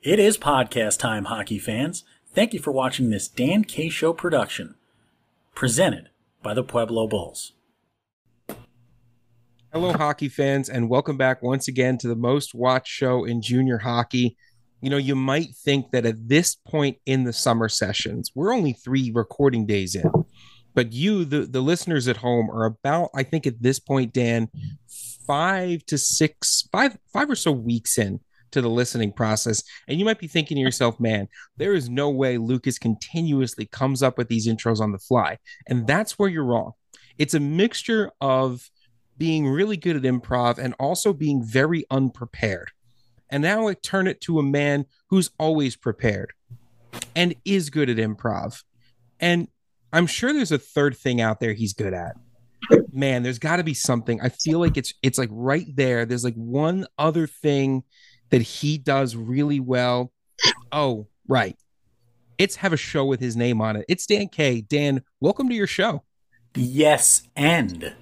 It is podcast time, hockey fans. Thank you for watching this Dan K Show production, presented by the Pueblo Bulls. Hello, hockey fans, and welcome back once again to the most watched show in junior hockey. You know, you might think that at this point in the summer sessions, we're only three recording days in, but you, the, the listeners at home, are about, I think at this point, Dan, five to six, five, five or so weeks in to the listening process. And you might be thinking to yourself, man, there is no way Lucas continuously comes up with these intros on the fly. And that's where you're wrong. It's a mixture of being really good at improv and also being very unprepared. And now I turn it to a man who's always prepared and is good at improv. And I'm sure there's a third thing out there he's good at. Man, there's got to be something. I feel like it's it's like right there. There's like one other thing that he does really well. Oh, right. It's have a show with his name on it. It's Dan K. Dan, welcome to your show. Yes, and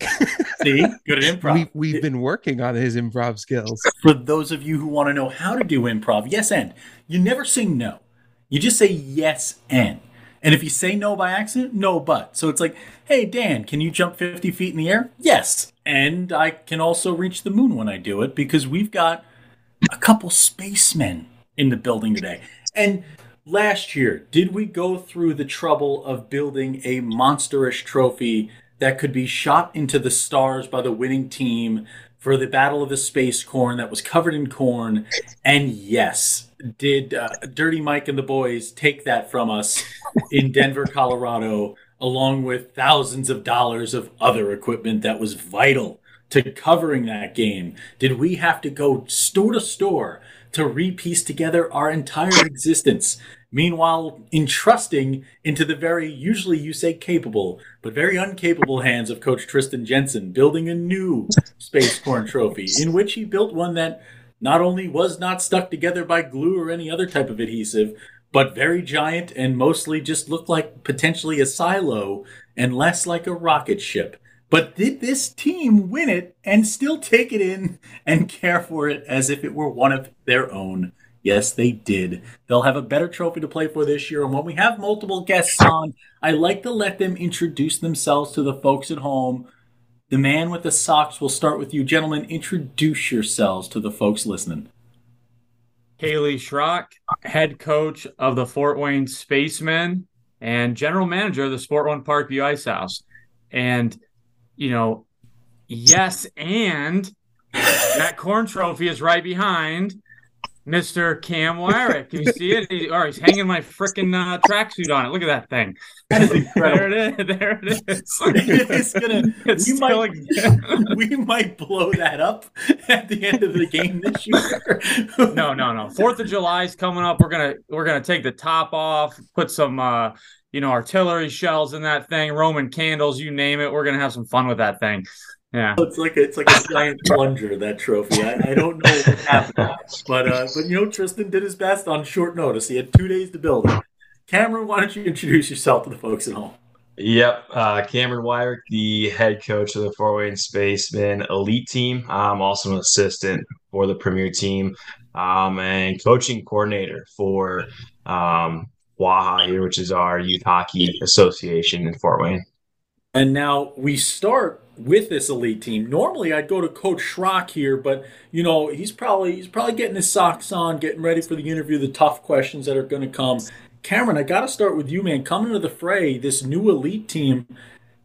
see, good at improv. We, we've been working on his improv skills. For those of you who want to know how to do improv, yes, and you never say no. You just say yes, and. And if you say no by accident, no but. So it's like, hey, Dan, can you jump 50 feet in the air? Yes. And I can also reach the moon when I do it because we've got a couple spacemen in the building today. And last year, did we go through the trouble of building a monsterish trophy that could be shot into the stars by the winning team for the Battle of the Space Corn that was covered in corn? And yes, did uh, Dirty Mike and the boys take that from us in Denver, Colorado, along with thousands of dollars of other equipment that was vital to covering that game? Did we have to go store to store to repiece together our entire existence? Meanwhile, entrusting into the very, usually you say capable, but very uncapable hands of Coach Tristan Jensen, building a new Space Corn trophy, in which he built one that not only was not stuck together by glue or any other type of adhesive, but very giant and mostly just looked like potentially a silo and less like a rocket ship. But did this team win it and still take it in and care for it as if it were one of their own? Yes, they did. They'll have a better trophy to play for this year. And when we have multiple guests on, I like to let them introduce themselves to the folks at home. The man with the socks will start with you. Gentlemen, introduce yourselves to the folks listening. Kaleigh Schrock, head coach of the Fort Wayne Spacemen and general manager of the Sport One Parkview Ice House. And, you know, yes, and that corn trophy is right behind Mr. Cam Wirick. Can you see it? He, oh, he's hanging my freaking uh, tracksuit on it. Look at that thing. there it is. There it is. it's gonna. It's we, might, like, we might blow that up at the end of the game this year. no, no, no. Fourth of July is coming up. We're gonna we're gonna take the top off, put some uh, you know artillery shells in that thing, Roman candles, you name it. We're gonna have some fun with that thing. Yeah, it's like a, it's like a giant plunger that trophy. I, I don't know what happened, but uh, but you know Tristan did his best on short notice. He had two days to build it. Cameron, why don't you introduce yourself to the folks at home? Yep, uh, Cameron Wirick, the head coach of the Fort Wayne Spacemen Elite Team. I'm also an assistant for the Premier Team um, and coaching coordinator for um, WAHA here, which is our youth hockey association in Fort Wayne. And now we start with this elite team. Normally, I'd go to Coach Schrock here, but you know he's probably he's probably getting his socks on, getting ready for the interview, the tough questions that are going to come. Cameron, I got to start with you, man. Coming to the fray, this new elite team.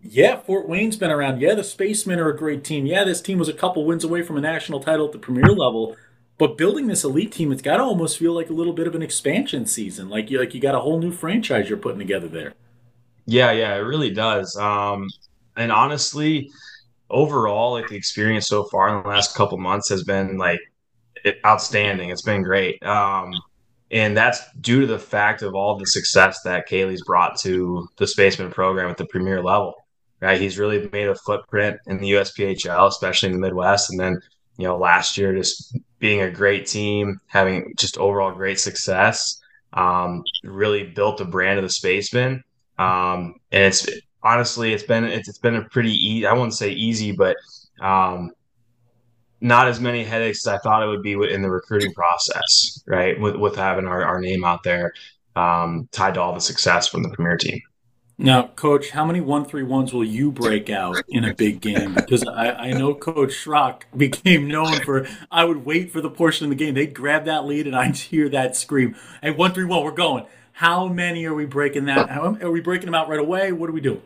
Yeah, Fort Wayne's been around. Yeah, the Spacemen are a great team. Yeah, this team was a couple wins away from a national title at the Premier level. But building this elite team, it's got to almost feel like a little bit of an expansion season. Like you, like you got a whole new franchise you're putting together there. Yeah, yeah, it really does. Um, and honestly, overall, like the experience so far in the last couple months has been like outstanding. It's been great. Um, and that's due to the fact of all the success that Kaleigh's brought to the Spaceman program at the premier level. Right, he's really made a footprint in the USPHL, especially in the Midwest, and then you know last year just being a great team, having just overall great success, um, really built the brand of the Spaceman. Um, and it's honestly, it's been it's, it's been a pretty easy. I wouldn't say easy, but um, not as many headaches as I thought it would be in the recruiting process, right? With with having our, our name out there um, tied to all the success from the premier team. Now, Coach, how many one three ones will you break out in a big game? Because I, I know Coach Schrock became known for I would wait for the portion of the game. They'd grab that lead and I'd hear that scream. Hey, one three one, we're going. How many are we breaking that? How, are we breaking them out right away? What do we do?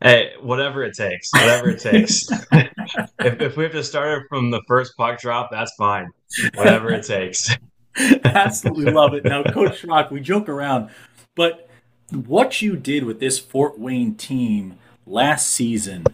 Hey, whatever it takes, whatever it takes. if, if we have to start it from the first puck drop, that's fine. Whatever it takes. Absolutely love it. Now, Coach Schrock, we joke around, but what you did with this Fort Wayne team last season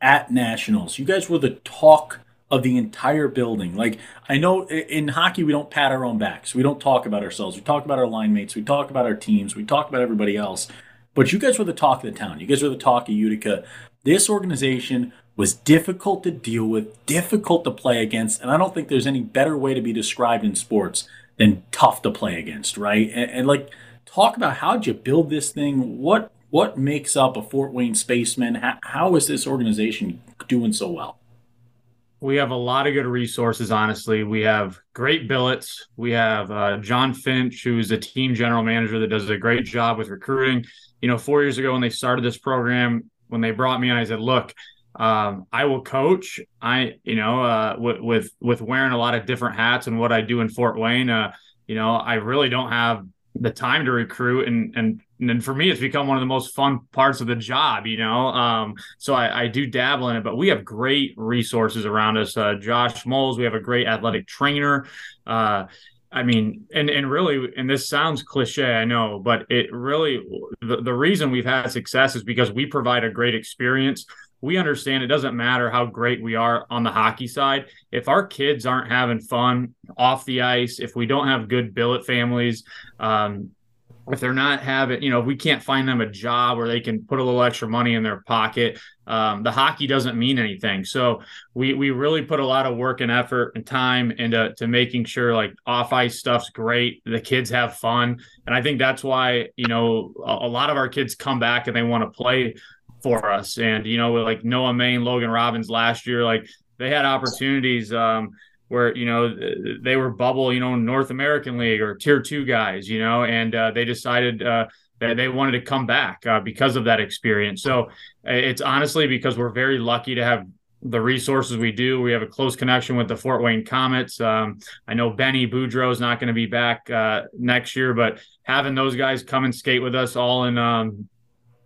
at Nationals, you guys were the talk of the entire building. Like, I know in hockey, we don't pat our own backs. We don't talk about ourselves. We talk about our line mates. We talk about our teams. We talk about everybody else. But you guys were the talk of the town. You guys were the talk of Utica. This organization was difficult to deal with, difficult to play against, and I don't think there's any better way to be described in sports than tough to play against, right? And, and like, talk about how'd you build this thing? What what makes up a Fort Wayne Spaceman? How, how is this organization doing so well? We have a lot of good resources, honestly. We have great billets. We have uh, John Finch, who's a team general manager that does a great job with recruiting you know, four years ago when they started this program, when they brought me in, I said, look, um, I will coach. I, you know, uh, with, with, wearing a lot of different hats and what I do in Fort Wayne, uh, you know, I really don't have the time to recruit and, and, and for me, it's become one of the most fun parts of the job, you know? Um, so I, I do dabble in it, but we have great resources around us. Uh, Josh Moles, we have a great athletic trainer. Uh, I mean, and and really, and this sounds cliche, I know, but it really the, the reason we've had success is because we provide a great experience. We understand it doesn't matter how great we are on the hockey side. If our kids aren't having fun off the ice, if we don't have good billet families, um, if they're not having, you know, if we can't find them a job where they can put a little extra money in their pocket, um, the hockey doesn't mean anything. So we we really put a lot of work and effort and time into to making sure like off ice stuff's great, the kids have fun, and I think that's why you know a, a lot of our kids come back and they want to play for us. And you know, like Noah Main, Logan Robbins last year, like they had opportunities. Um, where you know they were bubble, you know, North American League or Tier Two guys, you know, and uh, they decided uh, that they wanted to come back uh, because of that experience. So it's honestly because we're very lucky to have the resources we do. We have a close connection with the Fort Wayne Komets. Um, I know Benny Boudreau is not going to be back uh, next year, but having those guys come and skate with us all in um,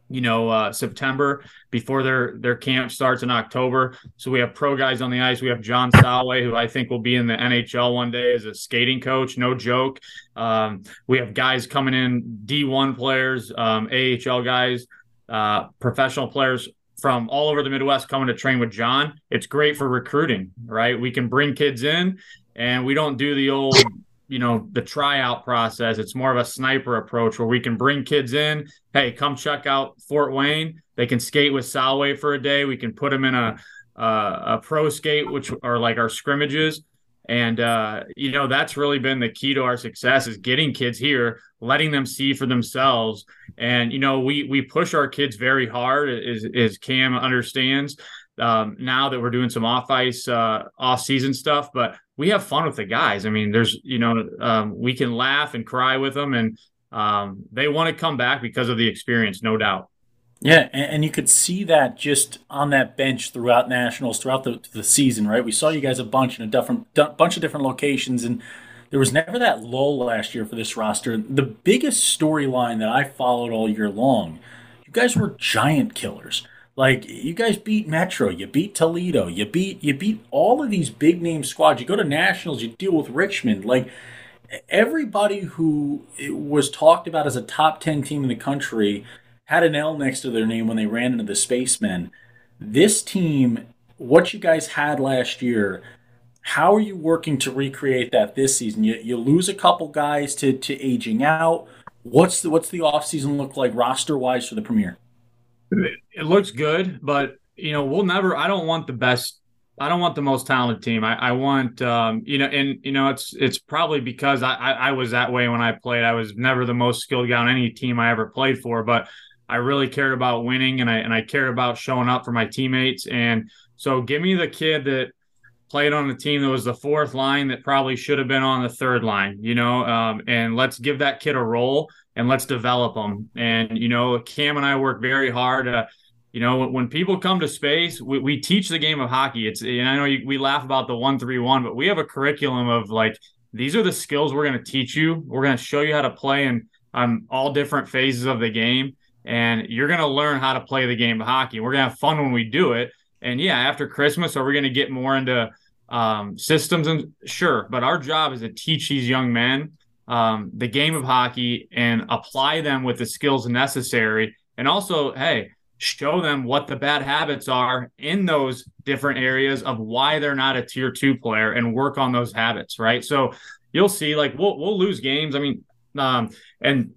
you know uh, September before their their camp starts in October. So we have pro guys on the ice. We have John Salway, who I think will be in the NHL one day as a skating coach. No joke. Um, we have guys coming in, D1 players, um, AHL guys, uh, professional players from all over the Midwest coming to train with John. It's great for recruiting, right? We can bring kids in, and we don't do the old you know the tryout process. It's more of a sniper approach where we can bring kids in. Hey come check out fort wayne. They can skate with salway for a day. We can put them in a a pro skate which are like our scrimmages. And uh, you know that's really been the key to our success is getting kids here letting them see for themselves. And you know we we push our kids very hard as, as cam understands um, now that we're doing some off ice uh, off season stuff. But we have fun with the guys. I mean, there's you know um, we can laugh and cry with them, and um, they want to come back because of the experience, no doubt. Yeah, and, you could see that just on that bench throughout nationals, throughout the, the season, right? We saw you guys a bunch in a different bunch of different locations, and there was never that lull last year for this roster. The biggest storyline that I followed all year long, you guys were giant killers. Like you guys beat Metro, you beat Toledo, you beat you beat all of these big name squads. You go to nationals, you deal with Richmond. Like everybody who was talked about as a top 10 team in the country had an L next to their name when they ran into the Spacemen. This team, what you guys had last year, how are you working to recreate that this season? You, you lose a couple guys to, to aging out. What's the what's the offseason look like roster wise for the Premier? It looks good, but you know, we'll never. I don't want the best. I don't want the most talented team. I, I want, um, you know, and you know, it's it's probably because I, I, I was that way when I played. I was never the most skilled guy on any team I ever played for, but I really cared about winning and I and I cared about showing up for my teammates. And so, give me the kid that played on a team that was the fourth line that probably should have been on the third line, you know, um, and let's give that kid a role and let's develop them. And, you know, Cam and I work very hard. Uh, you know, when people come to space, we, we teach the game of hockey. It's, and I know you, we laugh about the one, three, one, but we have a curriculum of like, these are the skills we're going to teach you. We're going to show you how to play in on all different phases of the game. And you're going to learn how to play the game of hockey. We're going to have fun when we do it and yeah, after Christmas, are we going to get more into um, systems? And sure, but our job is to teach these young men um, the game of hockey and apply them with the skills necessary. And also, hey, show them what the bad habits are in those different areas of why they're not a tier two player and work on those habits, right? So you'll see, like we'll we'll lose games. I mean, um, and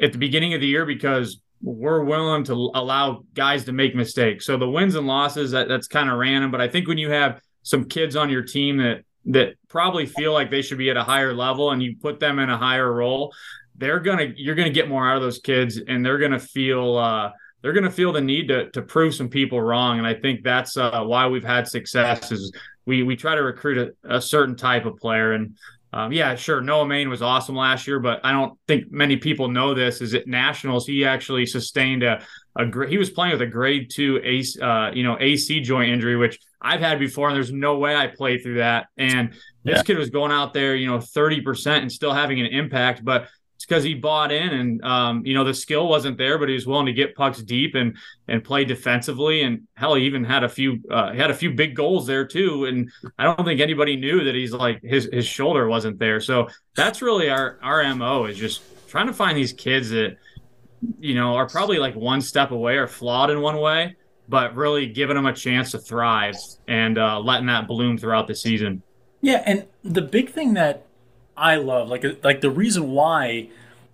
at the beginning of the year because we're willing to allow guys to make mistakes. So the wins and losses that, that's kind of random, but I think when you have some kids on your team that that probably feel like they should be at a higher level and you put them in a higher role, they're gonna you're gonna get more out of those kids and they're gonna feel uh, they're gonna feel the need to to prove some people wrong. And I think that's uh, why we've had success is we we try to recruit a, a certain type of player and um, yeah, sure. Noah Main was awesome last year, but I don't think many people know this. Is at nationals he actually sustained a a he was playing with a grade two AC, uh, you know AC joint injury, which I've had before, and there's no way I play through that. And this yeah. kid was going out there, you know, thirty percent and still having an impact. But it's because he bought in and um, you know the skill wasn't there but he was willing to get pucks deep and and play defensively and hell he even had a few uh, had a few big goals there too and i don't think anybody knew that he's like his his shoulder wasn't there so that's really our our mo is just trying to find these kids that you know are probably like one step away or flawed in one way but really giving them a chance to thrive and uh, letting that bloom throughout the season yeah and the big thing that I love. Like like the reason why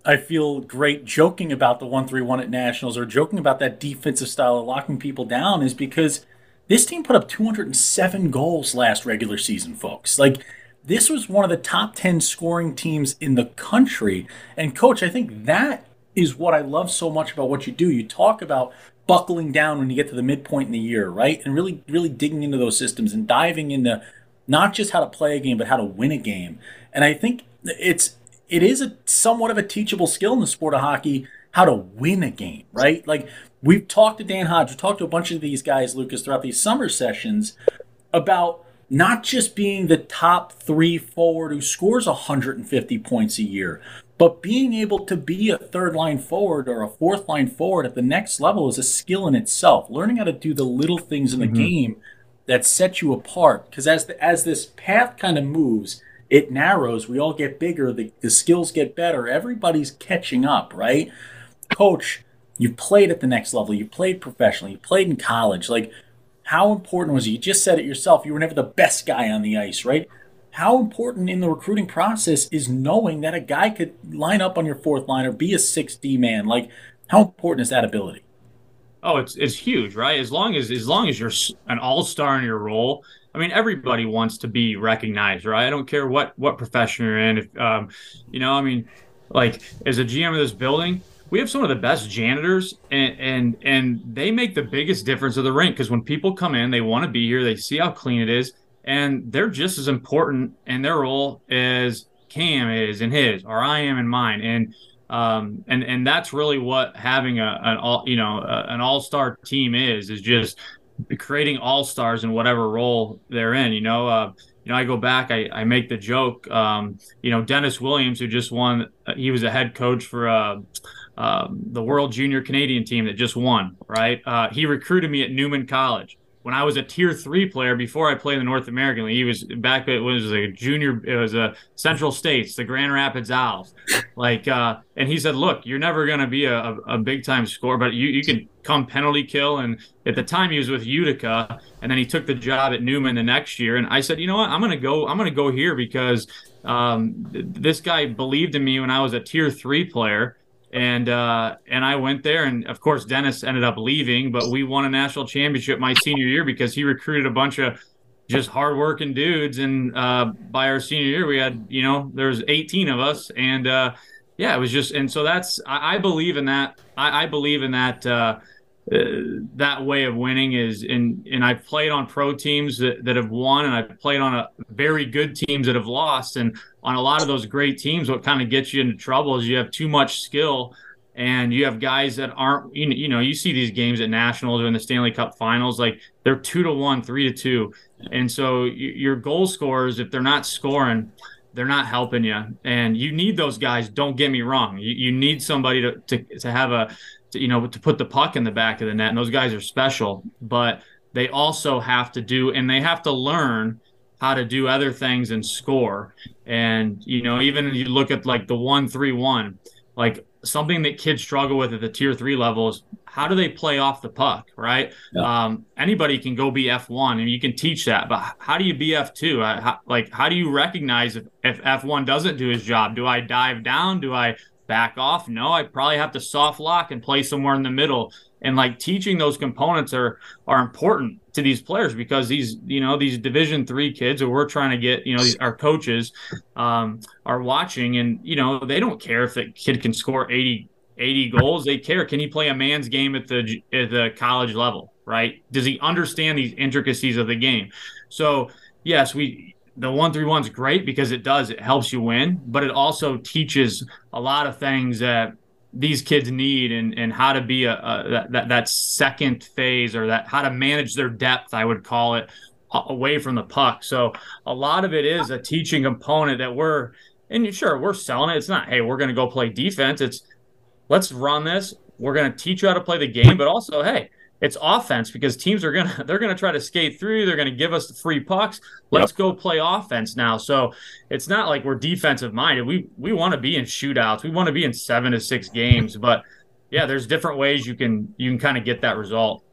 I feel great joking about the one three one at nationals or joking about that defensive style of locking people down is because this team put up 207 goals last regular season, folks. Like this was one of the top 10 scoring teams in the country. And coach, I think that is what I love so much about what you do. You talk about buckling down when you get to the midpoint in the year, right? And really really digging into those systems and diving into not just how to play a game, but how to win a game. And I think it's it is a somewhat of a teachable skill in the sport of hockey how to win a game, right? Like we've talked to Dan Hodge, we've talked to a bunch of these guys, Lucas, throughout these summer sessions about not just being the top three forward who scores 150 points a year, but being able to be a third line forward or a fourth line forward at the next level is a skill in itself. Learning how to do the little things in the mm-hmm. game that set you apart. Because as the, as this path kind of moves, it narrows. We all get bigger. The, the skills get better. Everybody's catching up, right? Coach, you played at the next level. You played professionally. You played in college. Like, how important was it? You just said it yourself. You were never the best guy on the ice, right? How important in the recruiting process is knowing that a guy could line up on your fourth line or be a 6D man? Like, how important is that ability? Oh, it's it's huge, right? As long as as long as you're an all star in your role, I mean, everybody wants to be recognized, right? I don't care what what profession you're in. If um, you know, I mean, like as a GM of this building, we have some of the best janitors, and and and they make the biggest difference of the rink because when people come in, they want to be here. They see how clean it is, and they're just as important in their role as Cam is in his, or I am in mine, and. Um, and and that's really what having a an all you know a, an all star team is is just creating all stars in whatever role they're in. You know, uh, you know, I go back, I, I make the joke. Um, you know, Dennis Williams, who just won, uh, he was a head coach for uh, uh, the World Junior Canadian team that just won. Right, uh, he recruited me at Neumann College when I was a tier three player before I played in the North American League. He was back. When it was a junior. It was a Central States, the Grand Rapids Owls. Like, uh, and he said, "Look, you're never going to be a, a, a, big time scorer, but you you can come penalty kill." And at the time, he was with Utica, and then he took the job at Neumann the next year. And I said, "You know what? I'm going to go. I'm going to go here because." Um, this guy believed in me when I was a tier three player, and uh, and I went there, and of course Dennis ended up leaving, but we won a national championship my senior year because he recruited a bunch of just hardworking dudes, and uh, by our senior year we had you know there was 18 of us, and uh, yeah, it was just and so that's I, I believe in that I, I believe in that uh, that way of winning is in and I've played on pro teams that, that have won and I've played on a very good teams that have lost and on a lot of those great teams what kind of gets you into trouble is you have too much skill and you have guys that aren't you know, you know you see these games at nationals or in the Stanley Cup finals like they're 2 to 1 3 to 2 and so your goal scorers if they're not scoring they're not helping you and you need those guys don't get me wrong you, you need somebody to, to, to have a to, you know, to put the puck in the back of the net. And those guys are special, but they also have to do, and they have to learn how to do other things and score. And, you know, even you look at like the one, three, one, like something that kids struggle with at the tier three level is how do they play off the puck, right? Yeah. Um, anybody can go be F1 and you can teach that, but how do you be F2? like, how do you recognize if, if F1 doesn't do his job? Do I dive down? Do I back off? No, I probably have to soft lock and play somewhere in the middle. And like teaching those components are are important to these players because these you know these Division three kids who we're trying to get you know these, our coaches um, are watching and you know they don't care if the kid can score 80, 80 goals. They care can he play a man's game at the at the college level, right? Does he understand these intricacies of the game? So yes, we the one three one is great because it does it helps you win, but it also teaches a lot of things that these kids need and and how to be a, a that that second phase or that how to manage their depth, I would call it, away from the puck. So a lot of it is a teaching component that we're and sure we're selling it. It's not hey we're going to go play defense. It's let's run this. We're going to teach you how to play the game, but also hey it's offense because teams are gonna they're gonna try to skate through. They're gonna give us the free pucks. Let's yep. go play offense now. So it's not like we're defensive minded. We we want to be in shootouts. We want to be in seven to six games. But yeah, there's different ways you can you can kind of get that result.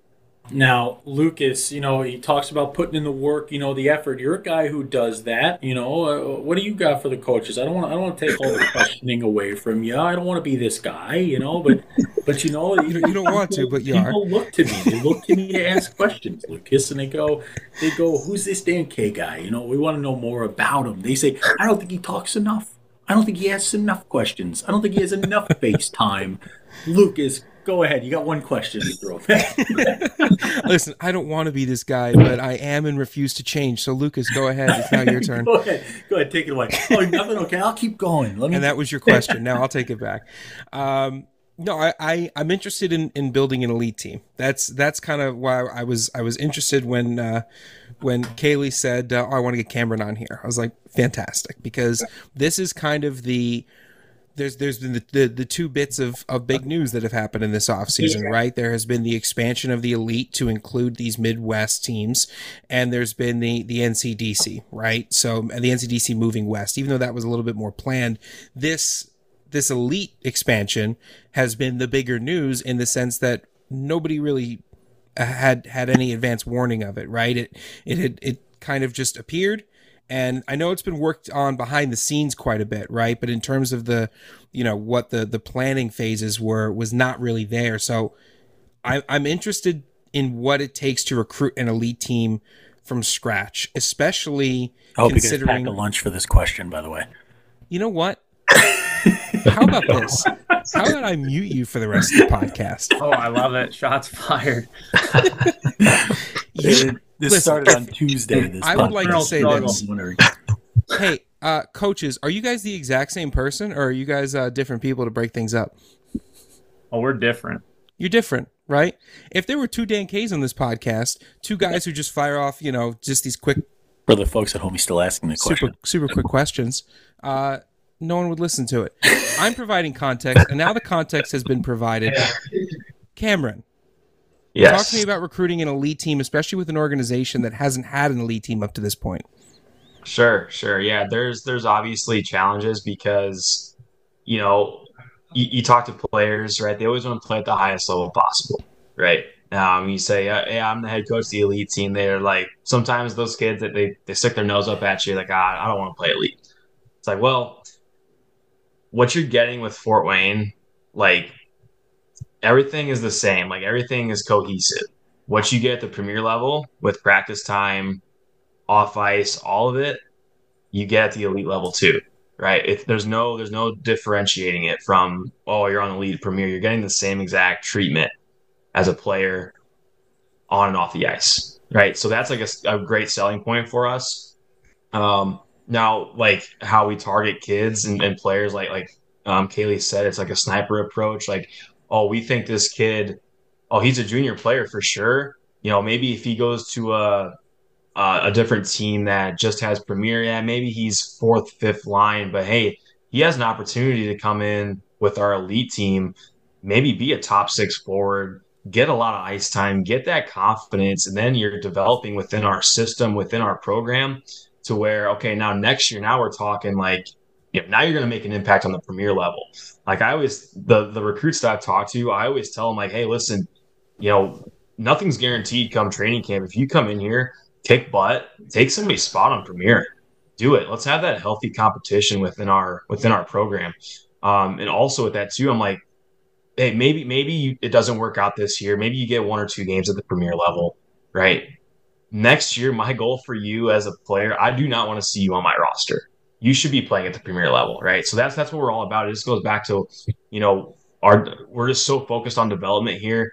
Now, Lucas, you know, he talks about putting in the work, you know, the effort. You're a guy who does that. You know, uh, what do you got for the coaches? I don't want, I don't want to take all the questioning away from you. I don't want to be this guy, you know, but, but you know, you, you don't want to, but you people are. look to me. They look to me to ask questions, Lucas, and they go, they go, who's this Dan K guy? You know, we want to know more about him. They say, I don't think he talks enough. I don't think he asks enough questions. I don't think he has enough face time. Lucas, go ahead. You got one question to throw back. Listen, I don't want to be this guy, but I am and refuse to change. So, Lucas, go ahead. It's now your turn. go ahead. Go ahead. Take it away. Oh, nothing. Okay, I'll keep going. Let me. And that was your question. Now I'll take it back. Um, no, I, I am interested in, in building an elite team. That's that's kind of why I was I was interested when uh, when Kaleigh said uh, oh, I want to get Cameron on here. I was like, fantastic, because this is kind of the there's there's been the, the, the, two bits of, of big news that have happened in this offseason, yeah. right? There has been the expansion of the elite to include these Midwest teams, and there's been the the NCDC, right? So and the NCDC moving west, even though that was a little bit more planned. This this elite expansion has been the bigger news in the sense that nobody really uh, had had any advance warning of it, right? It it had it kind of just appeared and I know it's been worked on behind the scenes quite a bit, right? But in terms of the, you know, what the the planning phases were, was not really there. So I, I'm interested in what it takes to recruit an elite team from scratch, especially I hope considering you guys pack a lunch for this question. By the way, you know what? How about this? How about I mute you for the rest of the podcast? Oh, I love it. Shots fired. you, this Listen, started on Tuesday. This I would like to say this. hey, uh, coaches, are you guys the exact same person, or are you guys uh, different people to break things up? Oh, we're different. You're different, right? If there were two Dan K's on this podcast, two guys who just fire off, you know, just these quick. For the folks at home, he's still asking the question. Super, super quick questions. Uh, no one would listen to it. I'm providing context, and now the context has been provided. Cameron, Yes. Talk to me about recruiting an elite team, especially with an organization that hasn't had an elite team up to this point. Sure, sure. Yeah, there's there's obviously challenges because you know you, you talk to players, right? They always want to play at the highest level possible, right? Um, you say, "Hey, I'm the head coach of the elite team." They're like, sometimes those kids that they they stick their nose up at you, like, ah, I don't want to play elite. It's like, well, what you're getting with Fort Wayne, like everything is the same. Like everything is cohesive. What you get at the premier level with practice time, off ice, all of it, you get at the elite level too, right? If there's no there's no differentiating it from oh you're on the lead premier, you're getting the same exact treatment as a player on and off the ice, right? So that's like a, a great selling point for us. Um, now, like how we target kids and, and players, like like um, Kaleigh said, it's like a sniper approach. Like, oh, we think this kid, oh, he's a junior player for sure. You know, maybe if he goes to a uh, a different team that just has premier, yeah, maybe he's fourth, fifth line, but hey, he has an opportunity to come in with our elite team, maybe be a top six forward, get a lot of ice time, get that confidence, and then you're developing within our system, within our program, to where okay, now next year, now we're talking like, you know, now you're going to make an impact on the premier level. Like I always, the the recruits that I've talked to, I always tell them like, hey, listen, you know, nothing's guaranteed come training camp. If you come in here, kick butt, take somebody's spot on premier, do it. Let's have that healthy competition within our within our program. Um, and also with that too, I'm like, hey, maybe maybe you, it doesn't work out this year. Maybe you get one or two games at the premier level, right? Next year, my goal for you as a player, I do not want to see you on my roster. You should be playing at the premier level, right? So that's that's what we're all about. It just goes back to, you know, our we're just so focused on development here.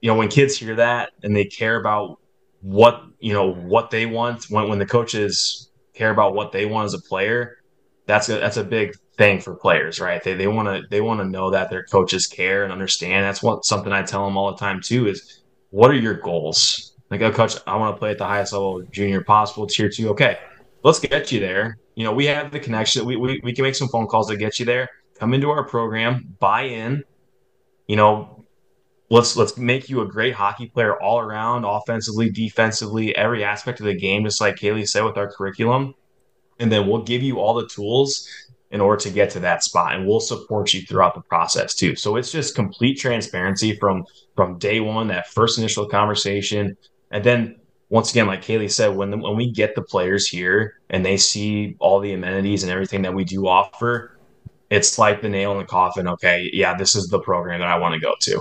You know, when kids hear that and they care about what you know what they want when when the coaches care about what they want as a player, that's a that's a big thing for players, right? They they want to they want to know that their coaches care and understand. That's what something I tell them all the time too is what are your goals? Like, oh, coach, I want to play at the highest level junior possible, tier two. Okay, let's get you there. You know, we have the connection. We, we, we can make some phone calls to get you there. Come into our program, buy in. You know, let's let's make you a great hockey player all around, offensively, defensively, every aspect of the game, just like Kaleigh said with our curriculum. And then we'll give you all the tools in order to get to that spot and we'll support you throughout the process too so it's just complete transparency from from day one that first initial conversation and then once again like Kaleigh said when the, when we get the players here and they see all the amenities and everything that we do offer it's like the nail in the coffin okay yeah this is the program that i want to go to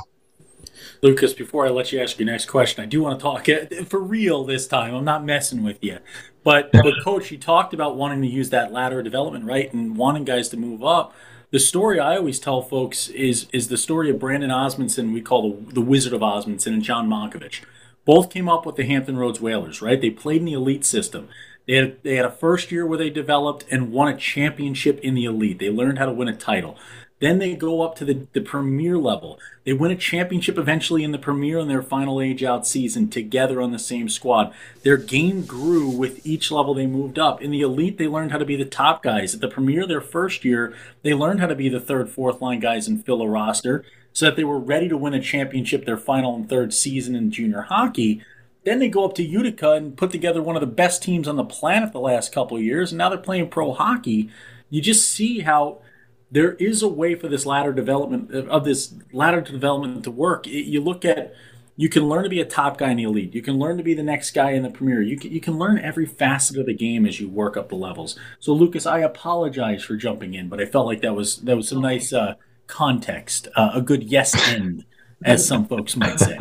Lucas, before I let you ask your next question, I do want to talk for real this time. I'm not messing with you. But, but coach, you talked about wanting to use that ladder development, right? And wanting guys to move up. The story I always tell folks is is the story of Brandon Osmondson, we call the, the Wizard of Osmondson, and John Monkovich. Both came up with the Hampton Roads Whalers, right? They played in the elite system. They had, they had a first year where they developed and won a championship in the elite. They learned how to win a title. Then they go up to the, the premier level. They win a championship eventually in the premier in their final age out season together on the same squad. Their game grew with each level they moved up. In the elite, they learned how to be the top guys. At the premier, their first year, they learned how to be the third, fourth line guys and fill a roster so that they were ready to win a championship their final and third season in junior hockey. Then they go up to Utica and put together one of the best teams on the planet the last couple of years, and now they're playing pro hockey. You just see how there is a way for this ladder development of this ladder to development to work. You look at you can learn to be a top guy in the elite. You can learn to be the next guy in the premier. You can, you can learn every facet of the game as you work up the levels. So, Lucas, I apologize for jumping in, but I felt like that was that was some nice uh, context, uh, a good yes end, as some folks might say.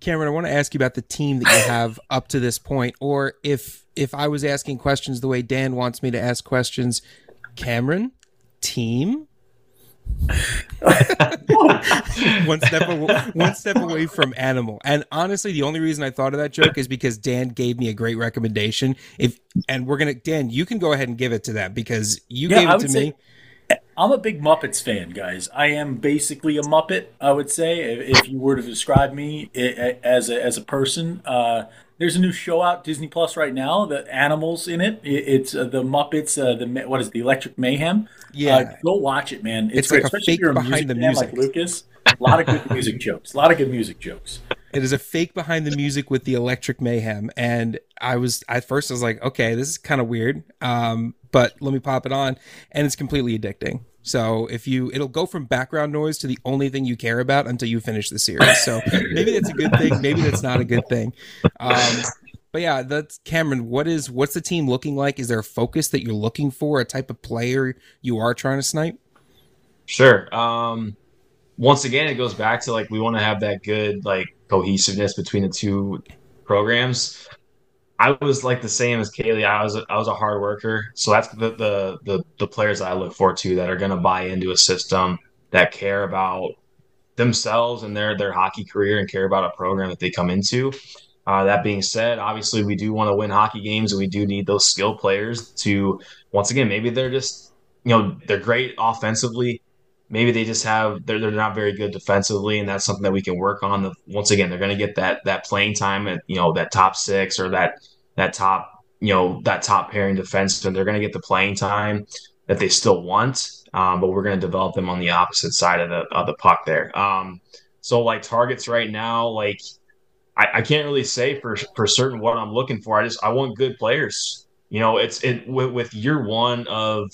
Cameron, I want to ask you about the team that you have up to this point, or if if I was asking questions the way Dan wants me to ask questions, Cameron, team. one step away, one step away from animal. And honestly, the only reason I thought of that joke is because Dan gave me a great recommendation. If and we're gonna Dan, you can go ahead and give it to them because you yeah, gave it to say, me. I'm a big Muppets fan, guys. I am basically a Muppet. I would say, if you were to describe me as a, as a person, uh, there's a new show out Disney Plus right now. The animals in it. It's uh, the Muppets. Uh, the what is it, the Electric Mayhem? Yeah, uh, go watch it, man. It's, it's great, like a fake behind the music, like Lucas. A lot of good music jokes. A lot of good music jokes. It is a fake behind the music with the Electric Mayhem, and I was at first I was like, okay, this is kind of weird, um, but let me pop it on, and it's completely addicting. So if you, it'll go from background noise to the only thing you care about until you finish the series. So maybe that's a good thing. Maybe that's not a good thing. Um, but yeah, that's Cameron. What is what's the team looking like? Is there a focus that you're looking for? A type of player you are trying to snipe? Sure. Um, once again, it goes back to like we want to have that good like cohesiveness between the two programs. I was like the same as Kaleigh. I was I was a hard worker, so that's the the the, the players I look for too that are going to buy into a system that care about themselves and their their hockey career and care about a program that they come into. Uh, that being said, obviously we do want to win hockey games, and we do need those skill players to once again maybe they're just you know they're great offensively. Maybe they just have they're, they're not very good defensively, and that's something that we can work on. The, once again, they're going to get that that playing time at you know that top six or that that top you know that top pairing defense, and they're going to get the playing time that they still want. Um, but we're going to develop them on the opposite side of the of the puck there. Um, so like targets right now, like I, I, can't really say for for certain what I'm looking for. I just I want good players. You know, it's it with, with year one of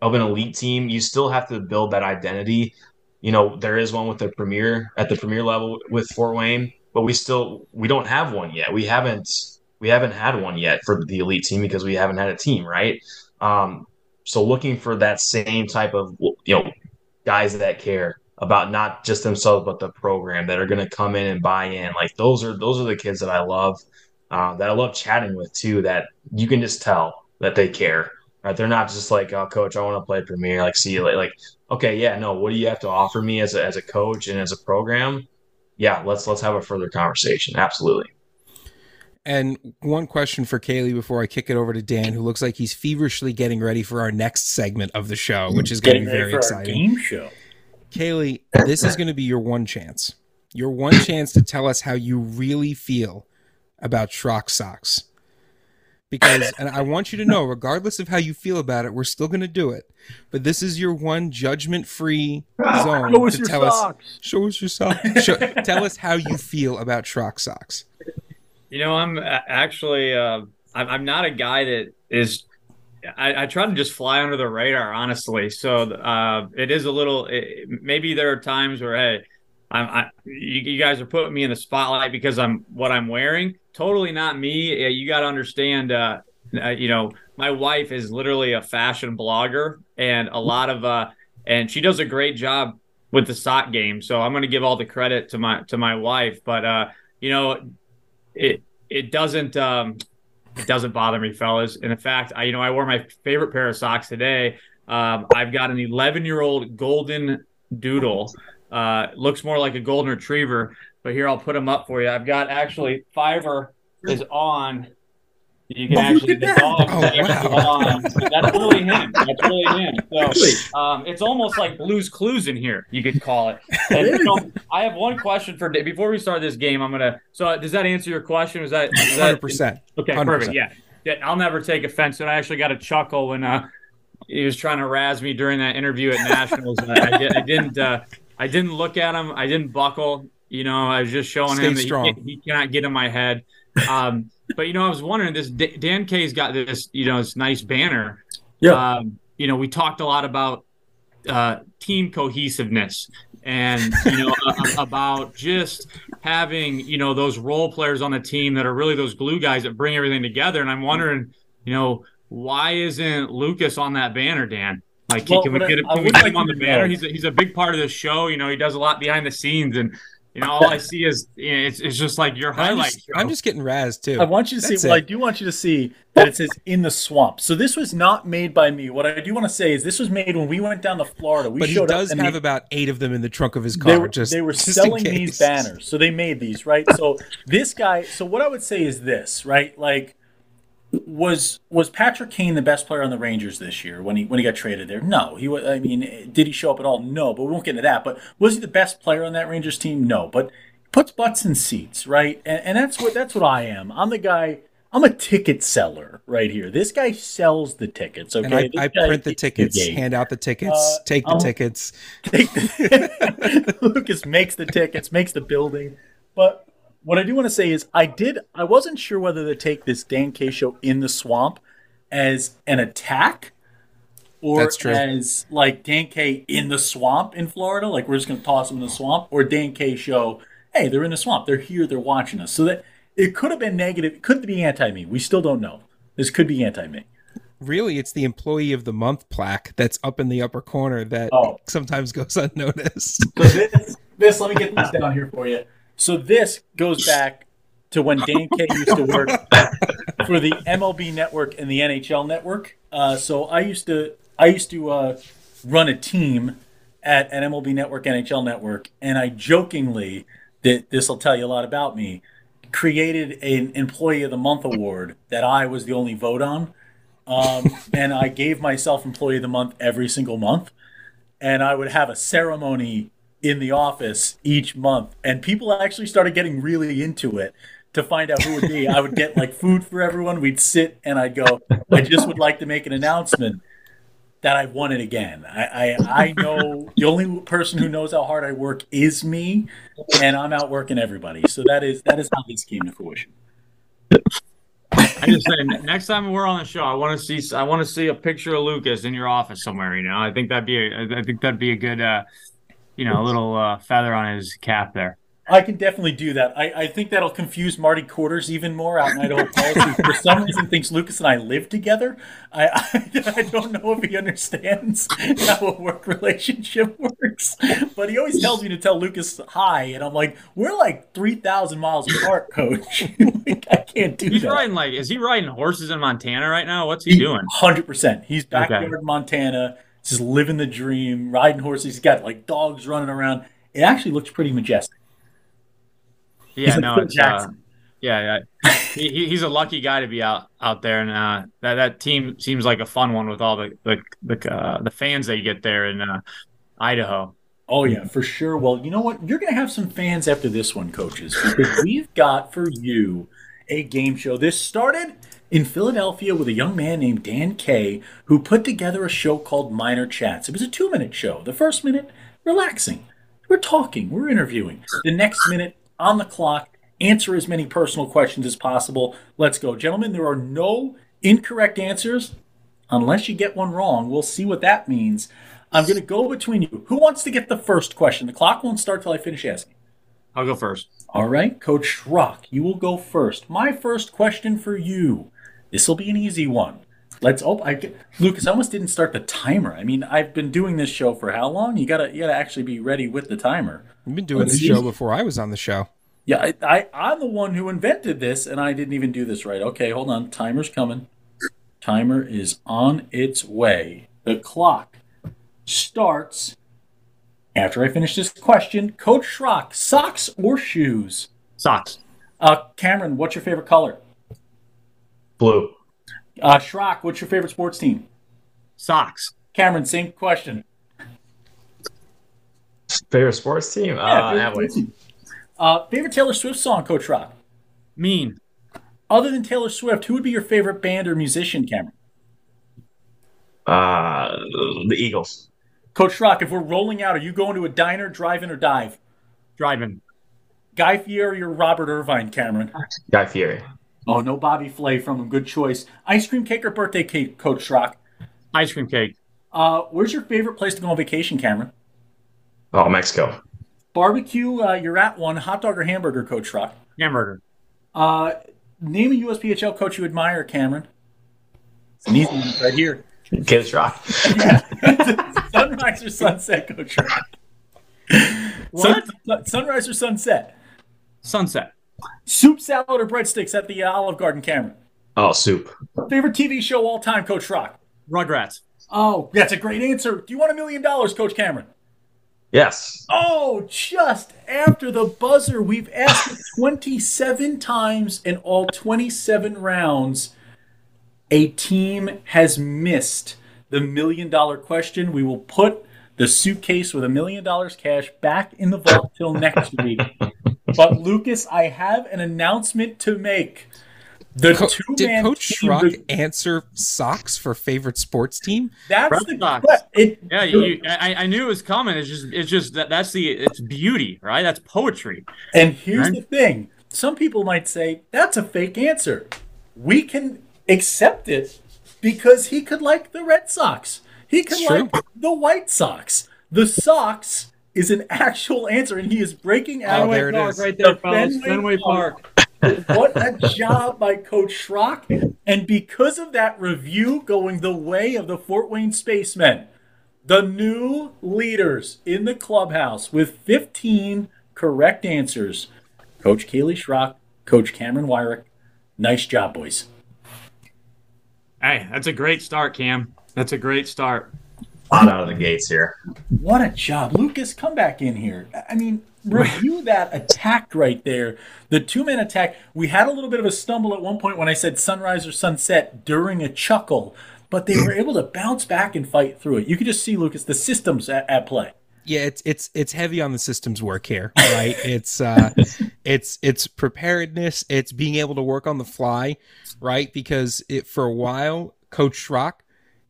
of an elite team, you still have to build that identity. You know, there is one with the premier at the premier level with Fort Wayne, but we still we don't have one yet. We haven't we haven't had one yet for the elite team because we haven't had a team, right? Um, so looking for that same type of you know guys that care about not just themselves but the program that are going to come in and buy in. Like those are those are the kids that I love, uh, that I love chatting with too. That you can just tell that they care. Right? They're not just like, oh, coach, I want to play premier. Like, see you later. Like, okay, yeah, no. What do you have to offer me as a, as a coach and as a program? Yeah, let's let's have a further conversation. Absolutely. And one question for Kaleigh before I kick it over to Dan, who looks like he's feverishly getting ready for our next segment of the show, which is going to be very exciting. game show. Kaleigh, this is going to be your one chance. Your one chance to tell us how you really feel about Schrock socks. Because, and I want you to know, regardless of how you feel about it, we're still going to do it. But this is your one judgment-free zone show us to tell socks. us. Show us your socks. Show, tell us how you feel about Schrock socks. You know, I'm actually uh, I'm, I'm not a guy that is. I, I, try to just fly under the radar, honestly. So uh, it is a little. It, maybe there are times where hey, I'm, I, you, you, guys are putting me in the spotlight because I'm what I'm wearing. Totally not me. You got to understand. Uh, uh, you know, my wife is literally a fashion blogger, and a lot of uh, and she does a great job with the sock game. So I'm going to give all the credit to my to my wife. But uh, you know, it it doesn't um, it doesn't bother me, fellas. And in fact, I you know I wore my favorite pair of socks today. Um, I've got an 11 year old golden doodle. Uh, looks more like a golden retriever, but here I'll put him up for you. I've got actually Fiverr is on you can actually the dog Oh, wow. That's really him. That's really him. So um, it's almost like Blue's Clues in here. You could call it. And, so I have one question for before we start this game. I'm gonna. So does that answer your question? Was that is that- Hundred percent. Okay, 100%. perfect. Yeah. yeah, I'll never take offense. And I actually got a chuckle when uh, he was trying to razz me during that interview at Nationals. I, I didn't. Uh, I didn't look at him. I didn't buckle. You know, I was just showing Stay him that he, strong. can't- he cannot get in my head. Um, but you know, I was wondering this. D- Dan K's got this. You know, this nice banner. Yeah. Um, you know, we talked a lot about uh, team cohesiveness and you know a- about just having you know those role players on the team that are really those glue guys that bring everything together. And I'm wondering, you know, why isn't Lucas on that banner, Dan? Like, Well, can we get him, can we get like him on the banner? know- He's a, he's a big part of the show. You know, he does a lot behind the scenes, and you know, all I see is you know, it's it's just like your I'm just, show. I'm just getting razzed too. I want you to see. That's Well, I do want you to see that it says "in the swamp." So this was not made by me. What I do want to say is this was made when we went down to Florida. We but he showed does up and have they, about eight of them in the trunk of his car. they were, just they were just selling these banners. So they made these right. So this guy. So what I would say is this right, like. Was was Patrick Kane the best player on the Rangers this year when he when he got traded there? No, he was. I mean, did he show up at all? No, but we won't get into that. But was he the best player on that Rangers team? No, but puts butts in seats, right? And, and that's what that's what I am. I'm the guy. I'm a ticket seller right here. This guy sells the tickets. Okay, And I, I print the tickets, Yeah. hand out the tickets, Uh, take the um, tickets. Take the- Lucas makes the tickets, makes the building. But what I do want to say is, I did. I wasn't sure whether to take this Dan K show in the swamp as an attack. Or as like Dan K in the swamp in Florida, like we're just gonna toss them in the swamp, or Dan K show, hey, they're in the swamp, they're here, they're watching us. So that it could have been negative, it could be anti me. We still don't know. This could be anti me. Really, it's the employee of the month plaque that's up in the upper corner that Oh. sometimes goes unnoticed. So this, this, let me get this down here for you. So this goes back to when Dan K used to work for the MLB Network and the NHL Network. Uh, so I used to, I used to uh, run a team at, at MLB Network, NHL Network, and I jokingly, that this will tell you a lot about me, created an Employee of the Month award that I was the only vote on. Um, and I gave myself Employee of the Month every single month. And I would have a ceremony in the office each month. And people actually started getting really into it to find out who would be. I would get like food for everyone. We'd sit and I'd go, I just would like to make an announcement that I've won it again. I, I, I know the only person who knows how hard I work is me, and I'm outworking everybody. So that is that is how this came to fruition. I just say next time we're on the show, I want to see I want to see a picture of Lucas in your office somewhere. You know, I think that'd be a, I think that'd be a good, uh, you know, a little uh, feather on his cap there. I can definitely do that. I, I think that'll confuse Marty Quarters even more out in Idaho who for some reason, thinks Lucas and I live together. I, I, I don't know if he understands how a work relationship works, but he always tells me to tell Lucas hi, and I'm like, we're like three thousand miles apart, Coach. like, I can't do He's that. riding like, is he riding horses in Montana right now? What's he doing? Hundred percent. He's backyard Okay. Montana, just living the dream, riding horses. He's got like dogs running around. It actually looks pretty majestic. Yeah, like no, it's uh, yeah, yeah. he, he- he's a lucky guy to be out out there, and uh, that that team seems like a fun one with all the the the, uh, the fans they get there in uh, Idaho. Oh yeah, for sure. Well, you know what? You're gonna have some fans after this one, coaches, we've got for you a game show. This started in Philadelphia with a young man named Dan K who put together a show called Minor Chats. It was a two-minute show. The first minute, relaxing. We're talking, we're interviewing. The next minute, on the clock, answer as many personal questions as possible. Let's go. Gentlemen, there are no incorrect answers unless you get one wrong. We'll see what that means. I'm going to go between you. Who wants to get the first question? The clock won't start till I finish asking. I'll go first. All right, Coach Schrock, you will go first. My first question for you. This will be an easy one. Let's. Oh, I get, Lucas. I almost didn't start the timer. I mean, I've been doing this show for how long? You gotta, you gotta actually be ready with the timer. You've been doing Let's this see. show before I was on the show. Yeah, I, I, I'm the one who invented this, and I didn't even do this right. Okay, hold on. Timer's coming. Timer is on its way. The clock starts after I finish this question. Coach Schrock, socks or shoes? Socks. Uh, Cameron, what's your favorite color? Blue. Uh, Schrock, what's your favorite sports team? Sox. Cameron, same question. Favorite sports team? uh, favorite team. Uh, favorite Taylor Swift song, Coach Schrock? Mean. Other than Taylor Swift, who would be your favorite band or musician, Cameron? Uh, the Eagles. Coach Schrock, if we're rolling out, are you going to a diner, drive-in, or dive? Driving. Guy Fieri or Robert Irvine, Cameron? Guy Fieri. Oh, no Bobby Flay from him. Good choice. Ice cream cake or birthday cake, Coach Schrock? Ice cream cake. Uh, where's your favorite place to go on vacation, Cameron? Oh, Mexico. Barbecue, uh, you're at one. Hot dog or hamburger, Coach Schrock? Hamburger. Uh, name a USPHL coach you admire, Cameron. It's an easy one right here. Kids Rock. Sunrise or sunset, Coach Schrock? What? Sun- sunrise or sunset? Sunset. Soup, salad, or breadsticks at the uh, Olive Garden, Cameron? Oh, soup. Favorite TV show all time, Coach Schrock? Rugrats. Oh, that's a great answer. Do you want a million dollars, Coach Cameron? Yes. Oh, just after the buzzer, we've asked 27 times in all 27 rounds. A team has missed the million dollar question. We will put the suitcase with a million dollars cash back in the vault till next week. But Lucas, I have an announcement to make. The Co- two did man Coach team, Schrock answer socks for favorite sports team? that's Red the Sox. it, Yeah, you, I, I knew it was coming. It's just, it's just that that's the, it's beauty, right? That's poetry. And here's Right. the thing some people might say that's a fake answer. We can accept it because he could like the Red Sox, he could It's like the White Sox. The Sox is an actual answer, and he is breaking out. Oh, there it is. right there, there, fellas. fellas. Fenway Fenway Park. Park. What a job by Coach Schrock. And because of that review going the way of the Fort Wayne Spacemen, the new leaders in the clubhouse with 15 correct answers Coach Kaleigh Schrock, Coach Cameron Wirick. Nice job, boys. Hey, that's a great start, Cam. That's a great start. Hot out of the gates here. What a job. Lucas, come back in here. I mean, review that attack right there. The two man attack. We had a little bit of a stumble at one point when I said sunrise or sunset during a chuckle, but they were able to bounce back and fight through it. You could just see, Lucas, the systems at, at play. Yeah, it's it's it's heavy on the systems work here, right? it's uh it's it's preparedness, it's being able to work on the fly, right? Because it for a while, Coach Schrock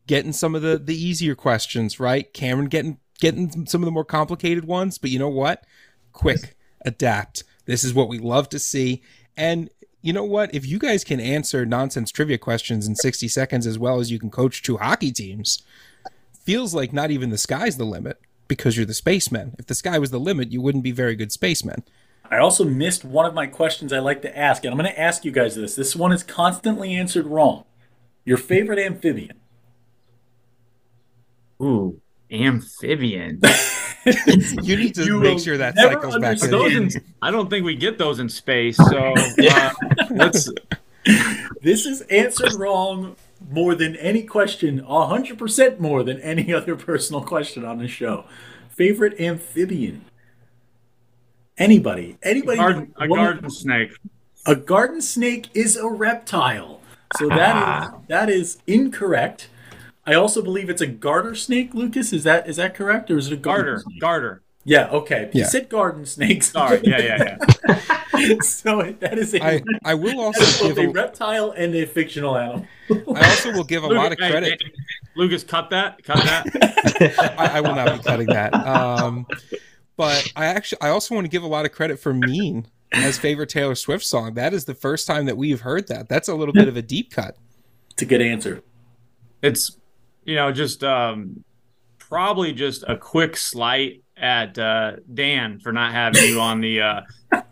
getting some of the the easier questions, right? Cameron getting getting some of the more complicated ones, but you know what? Quick, adapt. This is what we love to see. And you know what? If you guys can answer nonsense trivia questions in 60 seconds as well as you can coach two hockey teams, feels like not even the sky's the limit because you're the spaceman. If the sky was the limit, you wouldn't be very good spacemen. I also missed one of my questions I like to ask, and I'm going to ask you guys this. This one is constantly answered wrong. Your favorite amphibian? Ooh, amphibian. you need to You make sure that cycles back understand. Those in. in, I don't think we get those in space. So uh, let's. This is answered wrong more than any question, 100% more than any other personal question on the show. Favorite amphibian? Anybody? Anybody? Garden, a garden snake. A garden snake is a reptile. So that is that is incorrect. I also believe it's a garter snake, Lucas. Is that is that correct? Or is it a garter? Garter. snake? Garter. Yeah, okay. You Yeah. said garden snakes. Sorry. Yeah, yeah, yeah. so that is a, I, I will also give a a, reptile and a fictional animal. I also will give a lot of Lucas- hey, credit. hey, Lucas, cut that. Cut that. I, I will not be cutting that. Um, but I actually I also want to give a lot of credit for Mean as favorite Taylor Swift song. That is the first time that we've heard that. That's a little bit of a deep cut. It's a good answer. it's you know just um probably just a quick slight at uh Dan for not having you on the uh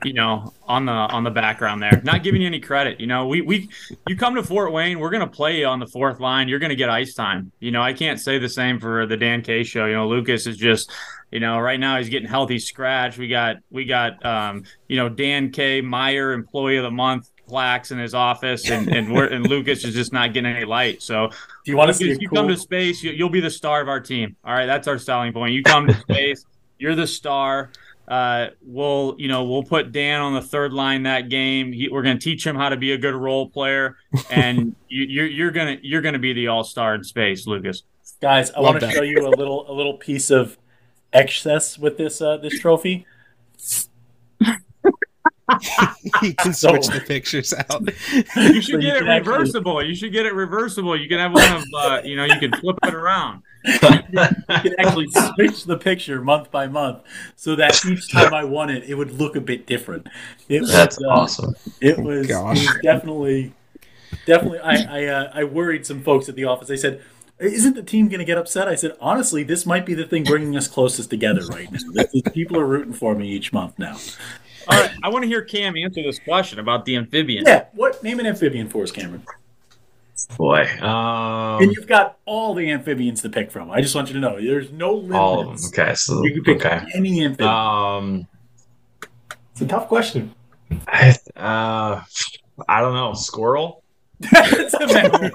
you know on the on the background there. Not giving you any credit you know we we you come to Fort Wayne we're to play you on the fourth line. You're to get ice time. You know I can't say the same for the Dan K show. You know Lucas is just you know right now he's getting healthy scratch. We got we got um you know Dan K Meyer employee of the month plaques in his office and and we're and Lucas is just not getting any light so Do you want to see if you cool? come to space, you, you'll be the star of our team. All right, that's our selling point. You come to space, you're the star. Uh, we'll, you know, we'll put Dan on the third line that game. He, we're going to teach him how to be a good role player, and you, you're you're gonna you're gonna be the all star in space, Lucas. Guys, I want to show you a little a little piece of excess with this uh, this trophy. you can So- switch the pictures out. You should So you get it can actually- reversible. You should get it reversible. You can have one of, uh, you know, you can flip it around. You can actually switch the picture month by month, so that each time I won it, it would look a bit different. It was, That's uh, awesome. It was, it was definitely, definitely. I I, uh, I worried some folks at the office. I said, "Isn't the team going to get upset?" I said, "Honestly, this might be the thing bringing us closest together right now. Is, people are rooting for me each month now." All right, I want to hear Cam answer this question about the amphibian. Yeah. What name an amphibian for us, Cameron? Boy. Um, And you've got all the amphibians to pick from. I just want you to know there's no limits. all of them. Okay. So, You can pick okay. any amphibian. Um, it's a tough question. I, uh, I don't know. Squirrel? It's a mammal.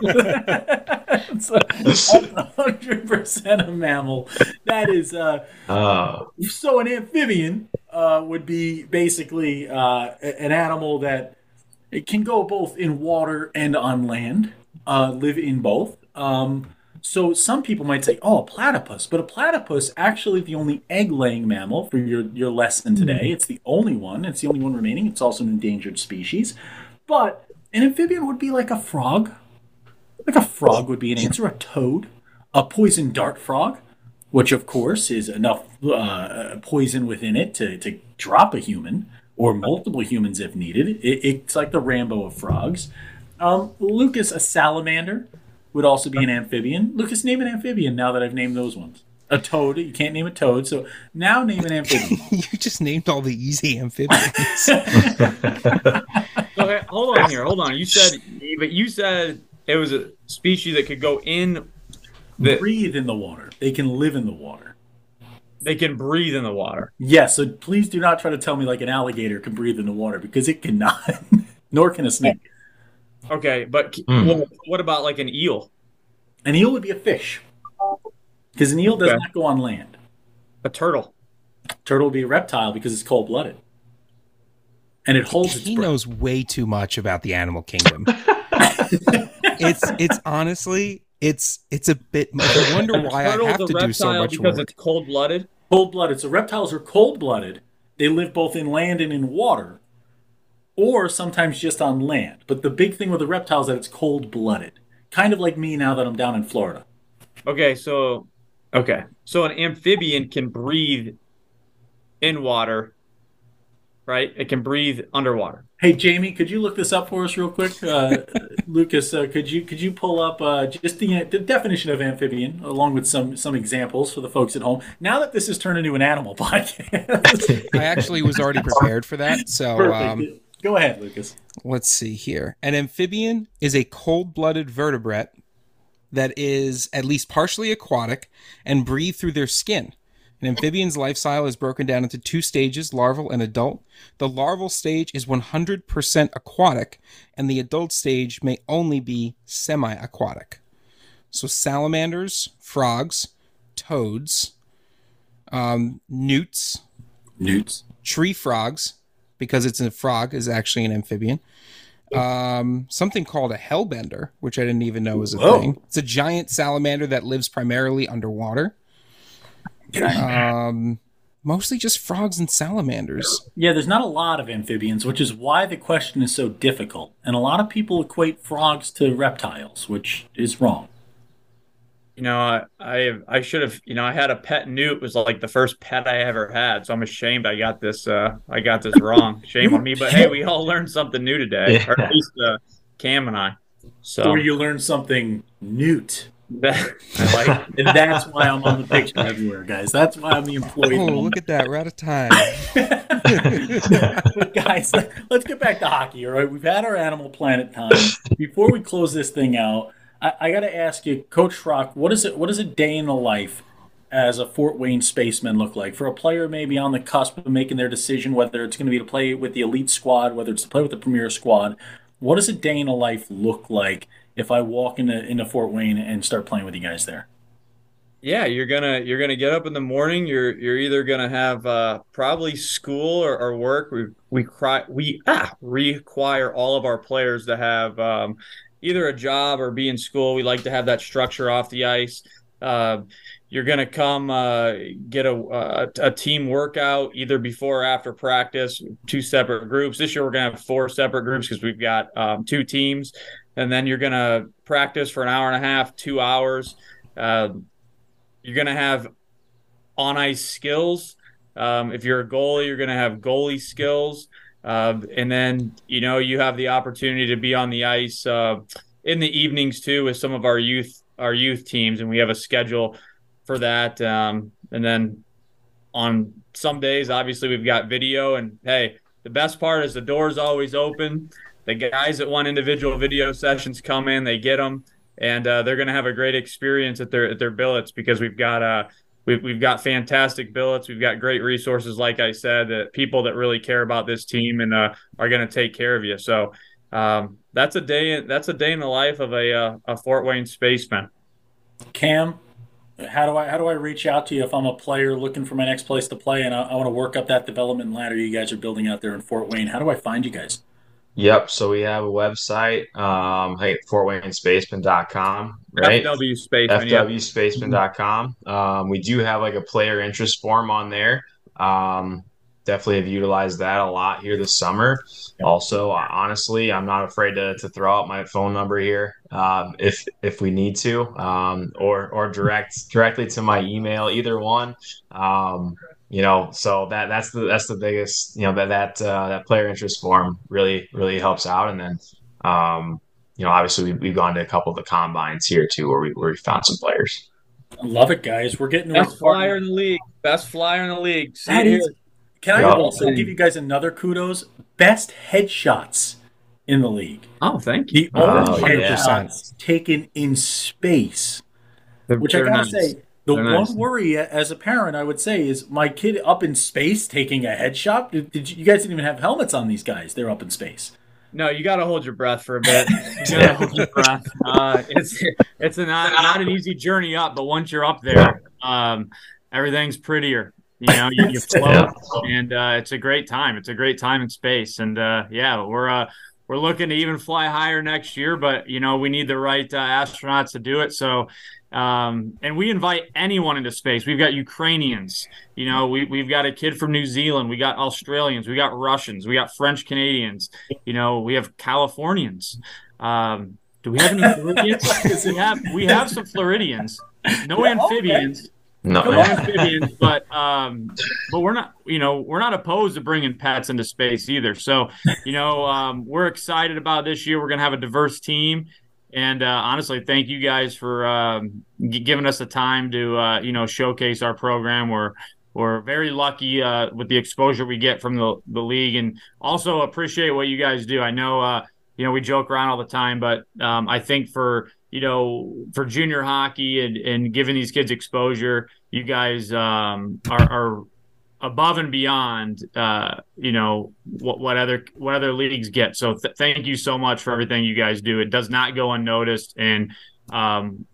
a hundred percent a mammal. That is uh, Uh, so an amphibian uh, would be basically uh, an animal that it can go both in water and on land, uh, live in both. Um, so some people might say, "Oh, a platypus," but a platypus actually the only egg-laying mammal for your your lesson today. It's the only one. It's the only one remaining. It's also an endangered species. But an amphibian would be like a frog. Like a frog would be an answer. A toad, a poison dart frog, which of course is enough uh, poison within it to, to drop a human or multiple humans if needed. It, it's like the Rambo of frogs. Um, Lucas, a salamander, would also be an amphibian. Lucas, name an amphibian now that I've named those ones. A toad, you can't name a toad, so now name an amphibian. you just named all the easy amphibians. Okay, hold on here. Hold on. You said, but you said it was a species that could go in. That Breathe in the water. They can live in the water. they can breathe in the water. Yes, so please do not try to tell me like an alligator can breathe in the water because it cannot. Nor can a snake. Okay, but Hmm. what, what about like an eel? An eel would be a fish. Because an eel does Okay. not go on land. A turtle. Turtle would be a reptile because it's cold blooded. And it holds He breath. knows way too much about the animal kingdom. it's it's honestly it's it's a bit. I wonder why I have to do so much because work. it's cold blooded. Cold blooded. So reptiles are cold blooded. They live both in land and in water, or sometimes just on land. But the big thing with the reptiles is that it's cold blooded. Kind of like me now that I'm down in Florida. Okay, so okay, so an amphibian can breathe in water, right? It can breathe underwater. Hey Jamie, could you look this up for us real quick? Uh, Lucas, uh, could you could you pull up uh, just the, the definition of amphibian along with some some examples for the folks at home? Now that this has turned into an animal podcast, I actually was already prepared for that. So um, Go ahead, Lucas. let's see here. An amphibian is a cold-blooded vertebrate that is at least partially aquatic and breathe through their skin. An amphibian's lifestyle is broken down into two stages, larval and adult. The larval stage is 100% aquatic, and the adult stage may only be semi aquatic. So, salamanders, frogs, toads, um, newts, Newts. tree frogs, because it's a frog, is actually an amphibian. Um, something called a hellbender, which I didn't even know was a Whoa. thing. It's a giant salamander that lives primarily underwater. Um, mostly just frogs and salamanders. Yeah, there's not a lot of amphibians, which is why the question is so difficult. And a lot of people equate frogs to reptiles, which is wrong. You know, I I, I should have. You know, I had a pet newt was like the first pet I ever had, so I'm ashamed I got this. Uh, I got this wrong. Shame on me. But hey, we all learned something new today, or at least uh, Cam and I. So Or you learned something newt. that, like. And that's why I'm on the picture everywhere, guys. That's why I'm the employee. Oh, look at that. We're out of time. guys, let's get back to hockey. All right, we've had our Animal Planet time. Before we close this thing out, I, I got to ask you, Coach Schrock, what is it? What does a day in the life as a Fort Wayne spaceman look like for a player maybe on the cusp of making their decision whether it's going to be to play with the elite squad, whether it's to play with the premier squad? What does a day in the life look like if I walk into into Fort Wayne and start playing with you guys there? Yeah, you're gonna you're gonna get up in the morning. You're you're either gonna have uh, probably school or, or work. We we cry we ah require all of our players to have um, either a job or be in school. We like to have that structure off the ice. Uh, you're gonna come uh, get a, a team workout either before or after practice. Two separate groups. This year we're gonna have four separate groups because we've got um, two teams, and then you're gonna practice for an hour and a half, two hours. Uh, you're going to have on ice skills. Um, if you're a goalie, you're going to have goalie skills. Uh, and then, you know, you have the opportunity to be on the ice uh, in the evenings too with some of our youth our youth teams, and we have a schedule for that. Um, and then on some days, obviously, we've got video. And hey, the best part is the door's always open. The guys that want individual video sessions come in, they get them and uh, they're going to have a great experience at their at their billets because we've got uh we've, we've got fantastic billets we've got great resources like i said that people that really care about this team and uh, are going to take care of you so um, that's a day that's a day in the life of a uh, a fort wayne spaceman Cam, how do I how do I reach out to you if I'm a player looking for my next place to play and I, I want to work up that development ladder you guys are building out there in Fort Wayne? How do I find you guys? Yep. So we have a website, um, hey, fortwaynespaceman.com, right? fw spaceman yeah. fwspaceman.com. Um, we do have like a player interest form on there. Um, definitely have utilized that a lot here this summer. Also, uh, honestly, I'm not afraid to, to throw out my phone number here um, if if we need to, um, or or direct directly to my email, either one. Um, you know, so that that's the that's the biggest you know that that uh, that player interest form really really helps out, and then. Um, you know, obviously we, we've gone to a couple of the combines here too, where we where we found some players. I love it, guys. We're getting to best flyer in the league best flyer in the league See That it is- here. Can I Yeah. also give you guys another kudos? Best headshots in the league. oh thank you The only Oh, yeah. headshots taken in space. Which I They're gotta nice. say, the They're one nice. worry as a parent, I would say, is my kid up in space taking a headshot. Did, did you, you guys didn't even have helmets on these guys? They're up in space. No, you got to hold your breath for a bit. You got to hold your breath. Uh, it's it's a not not an easy journey up, but once you're up there, um, everything's prettier. You know, you, you float, and uh, it's a great time. It's a great time in space, and uh, yeah, we're uh, we're looking to even fly higher next year, but you know, we need the right uh, astronauts to do it. So, um, and we invite anyone into space. We've got Ukrainians, you know, we we've got a kid from New Zealand, we got Australians, we got Russians, we got French Canadians, you know, we have Californians. Um, do we have any Floridians? we have we have some Floridians. No amphibians. No, No amphibians, but um, but we're not, you know, we're not opposed to bringing pets into space either. So, you know, um, we're excited about this year. We're gonna have a diverse team, and uh, honestly, thank you guys for um, g- giving us the time to, uh, you know, showcase our program. We're we're very lucky uh, with the exposure we get from the the league, and also appreciate what you guys do. I know, uh, you know, we joke around all the time, but um, I think for you know, for junior hockey and, and giving these kids exposure, you guys um, are, are above and beyond, uh, you know, what, what other what other leagues get. So th- thank you so much for everything you guys do. It does not go unnoticed, and um,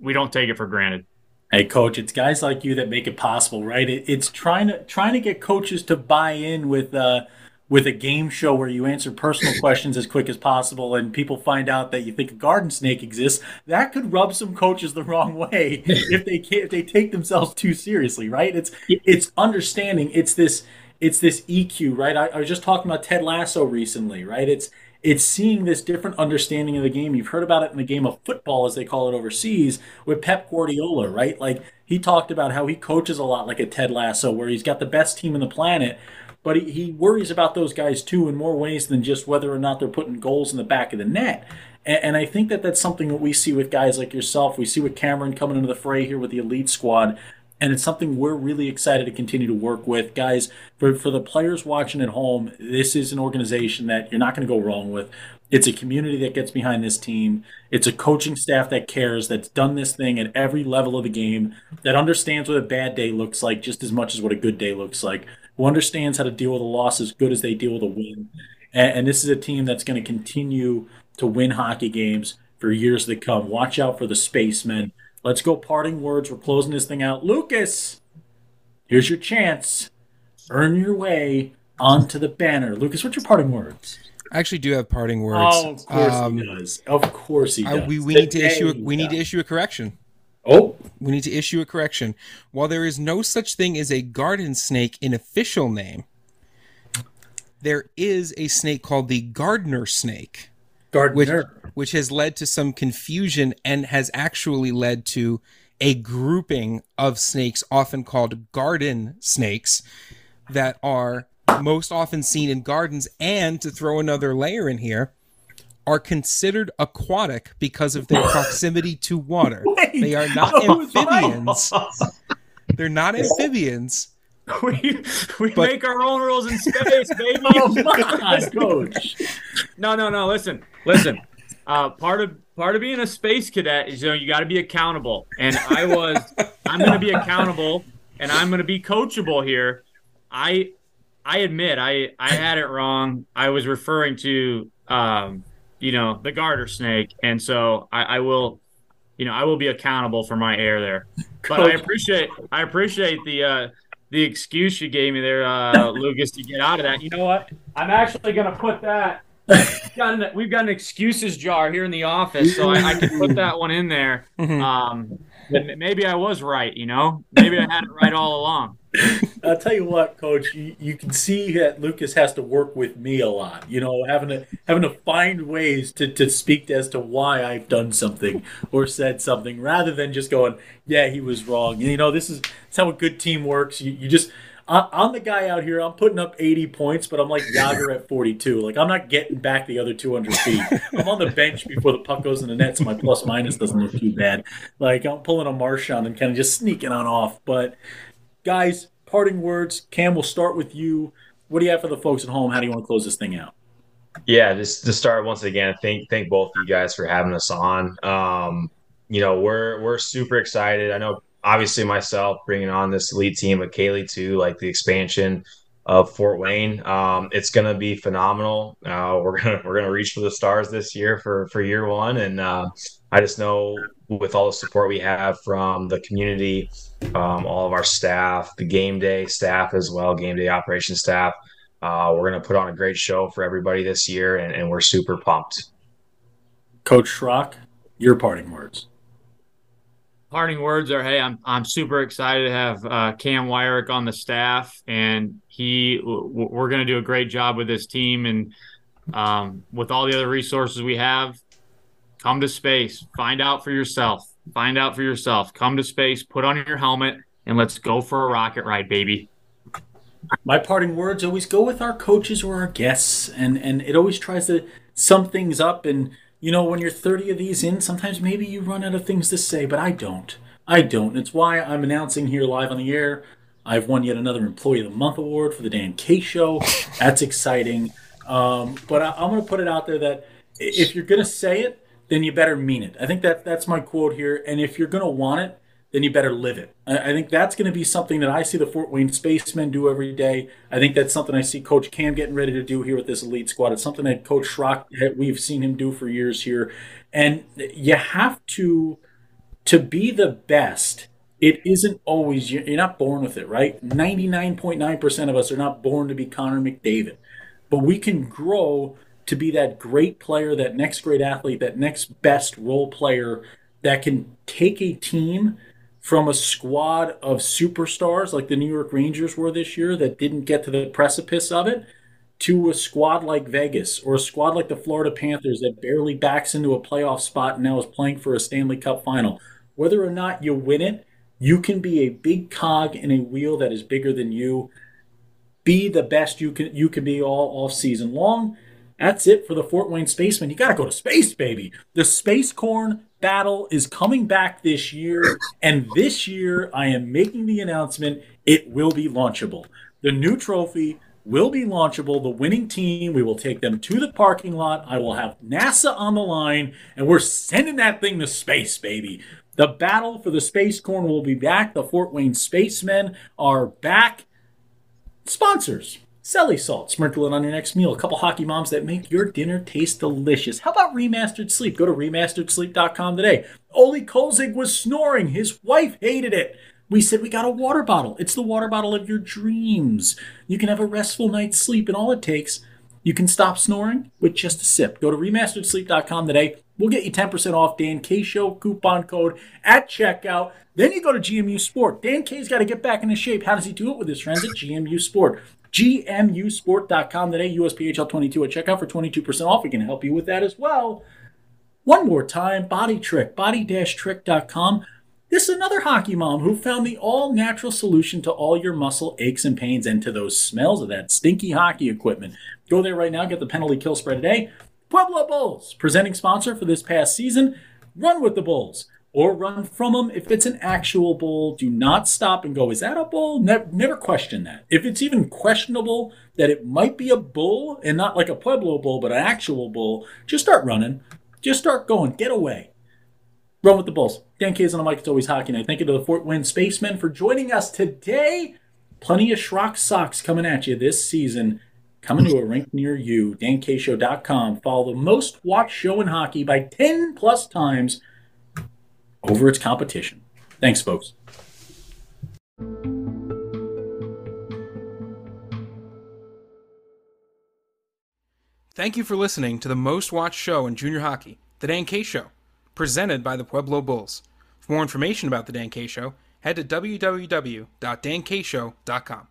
we don't take it for granted. Hey, coach, it's guys like you that make it possible, right? It, it's trying to trying to get coaches to buy in with uh, with a game show where you answer personal questions as quick as possible, and people find out that you think a garden snake exists. That could rub some coaches the wrong way if they can't, if they take themselves too seriously, right? It's it's understanding. It's this it's this EQ, right? I, I was just talking about Ted Lasso recently, right? It's it's seeing this different understanding of the game. You've heard about it in the game of football, as they call it overseas, with Pep Guardiola, right? Like he talked about how he coaches a lot like a Ted Lasso, where he's got the best team in the planet, but he, he worries about those guys too in more ways than just whether or not they're putting goals in the back of the net. And, and I think that that's something that we see with guys like yourself. We see with Cameron coming into the fray here with the elite squad. And it's something we're really excited to continue to work with. Guys for, for the players watching at home this is an organization that you're not going to go wrong with. It's a community that gets behind this team. It's a coaching staff that cares that's done this thing at every level of the game that understands what a bad day looks like just as much as what a good day looks like who understands how to deal with a loss as good as they deal with a win and, and this is a team that's going to continue to win hockey games for years to come watch out for the spacemen Let's go parting words. We're closing this thing out. Lucas, here's your chance. Earn your way onto the banner. Lucas, what's your parting words? I actually do have parting words. Oh, of course Um, he does. Of course he I- does. we, we need to issue a, we need to issue a correction. Oh, We need to issue a correction. While there is no such thing as a garden snake in official name, there is a snake called the gardener snake, which which has led to some confusion and has actually led to a grouping of snakes often called garden snakes that are most often seen in gardens. And to throw another layer in here are considered aquatic because of their proximity to water. Wait, They are not I was right. amphibians. They're not amphibians. we we But- make our own rules in space, baby. Oh my coach. No, no, no. Listen, listen. Uh, part of part of being a space cadet is you know you got to be accountable, and I was. I'm going to be accountable, and I'm going to be coachable here. I I admit I I had it wrong. I was referring to um you know the garter snake, and so I, I will you know I will be accountable for my error there. But I appreciate I appreciate the uh the excuse you gave me there, uh, Lucas, to get out of that. You know what? I'm actually going to put that. We've got, an, we've got an excuses jar here in the office, so I, I can put that one in there. Mhm. Um, maybe I was right. You know, maybe I had it right all along. I'll tell you what, Coach. You, you can see that Lucas has to work with me a lot. You know, having to having to find ways to, to speak as to why I've done something or said something, rather than just going, "Yeah, he was wrong." You know, this is that's how a good team works. You, you just I, I'm the guy out here. I'm putting up 80 points, but I'm like Jagr at 42. Like I'm not getting back the other 200 feet. I'm on the bench before the puck goes in the net, so my plus minus doesn't look too bad. Like I'm pulling a Marchand and kind of just sneaking on off, but guys, parting words. Cam, we'll start with you. What do you have for the folks at home? How do you want to close this thing out? Yeah, just to start once again, thank thank both of you guys for having us on. Um, you know, we're we're super excited. I know, obviously, myself bringing on this elite team with Kaleigh too, like the expansion of Fort Wayne. Um, it's gonna be phenomenal. Uh, we're gonna we're gonna reach for the stars this year for for year one, and uh, I just know with all the support we have from the community, um, all of our staff, the game day staff as well, game day operation staff. Uh, we're going to put on a great show for everybody this year, and, and we're super pumped. Coach Schrock, your parting words. Parting words are: Hey, I'm I'm super excited to have uh, Cam Wirick on the staff, and he we're going to do a great job with this team, and um, with all the other resources we have, come to space, find out for yourself, find out for yourself, come to space, put on your helmet, and let's go for a rocket ride, baby. My parting words always go with our coaches or our guests, and and it always tries to sum things up. And you know, when you're 30 of these in, sometimes maybe you run out of things to say, but I don't. I don't. It's why I'm announcing here live on the air. I've won yet another Employee of the Month award for the Dan K Show. That's exciting. Um, but I, I'm going to put it out there that if you're going to say it, then you better mean it. I think that that's my quote here. And if you're going to want it, then you better live it. I, think that's going to be something that I see the Fort Wayne Spacemen do every day. I think that's something I see Coach Cam getting ready to do here with this elite squad. It's something that Coach Schrock we've seen him do for years here. And you have to to be the best. It isn't always you're not born with it, right? 99.9% of us are not born to be Connor McDavid. But we can grow to be that great player, that next great athlete, that next best role player that can take a team from a squad of superstars like the New York Rangers were this year that didn't get to the precipice of it to a squad like Vegas or a squad like the Florida Panthers that barely backs into a playoff spot and now is playing for a Stanley Cup final. Whether or not you win it, you can be a big cog in a wheel that is bigger than you. Be the best you can you can be all off season long. That's it for the Fort Wayne Spacemen. You got to go to space, baby. The Space Corn battle is coming back this year. And this year, I am making the announcement it will be launchable. The new trophy will be launchable. The winning team, we will take them to the parking lot. I will have NASA on the line, and we're sending that thing to space, baby. The battle for the Space Corn will be back. The Fort Wayne Spacemen are back. Sponsors Celly salt, sprinkle it on your next meal. A couple hockey moms that make your dinner taste delicious. How about remastered sleep? Go to remasteredsleep.com today. Olie Kolzig was snoring. His wife hated it. We said we got a water bottle. It's the water bottle of your dreams. You can have a restful night's sleep, and all it takes, you can stop snoring with just a sip. Go to remasteredsleep.com today. We'll get you 10% off Dan K Show coupon code at checkout. Then you go to GMU Sport. Dan K's got to get back into shape. How does he do it with his friends at GMU Sport? gmusport.com today, USPHL22 at checkout for 22% off. We can help you with that as well. One more time, Body Trick, body-trick.com. This is another hockey mom who found the all natural solution to all your muscle aches and pains and to those smells of that stinky hockey equipment. Go there right now, get the penalty kill spread today. Pueblo Bulls, presenting sponsor for this past season. Run with the Bulls or run from them. If it's an actual bull, do not stop and go, is that a bull? Never, question that. If it's even questionable that it might be a bull and not like a Pueblo bull, but an actual bull, just start running. Just start going. Get away. Run with the Bulls. Dan K's on the mic. It's always hockey night. Thank you to the Fort Wayne Spacemen for joining us today. Plenty of Schrock socks coming at you this season. Coming to a rink near you. DanKShow.com. Follow the most watched show in hockey by 10 plus times over its competition. Thanks, folks. Thank you for listening to the most watched show in junior hockey, The Dan K Show, presented by the Pueblo Bulls. For more information about The Dan K Show, head to www.dankshow.com.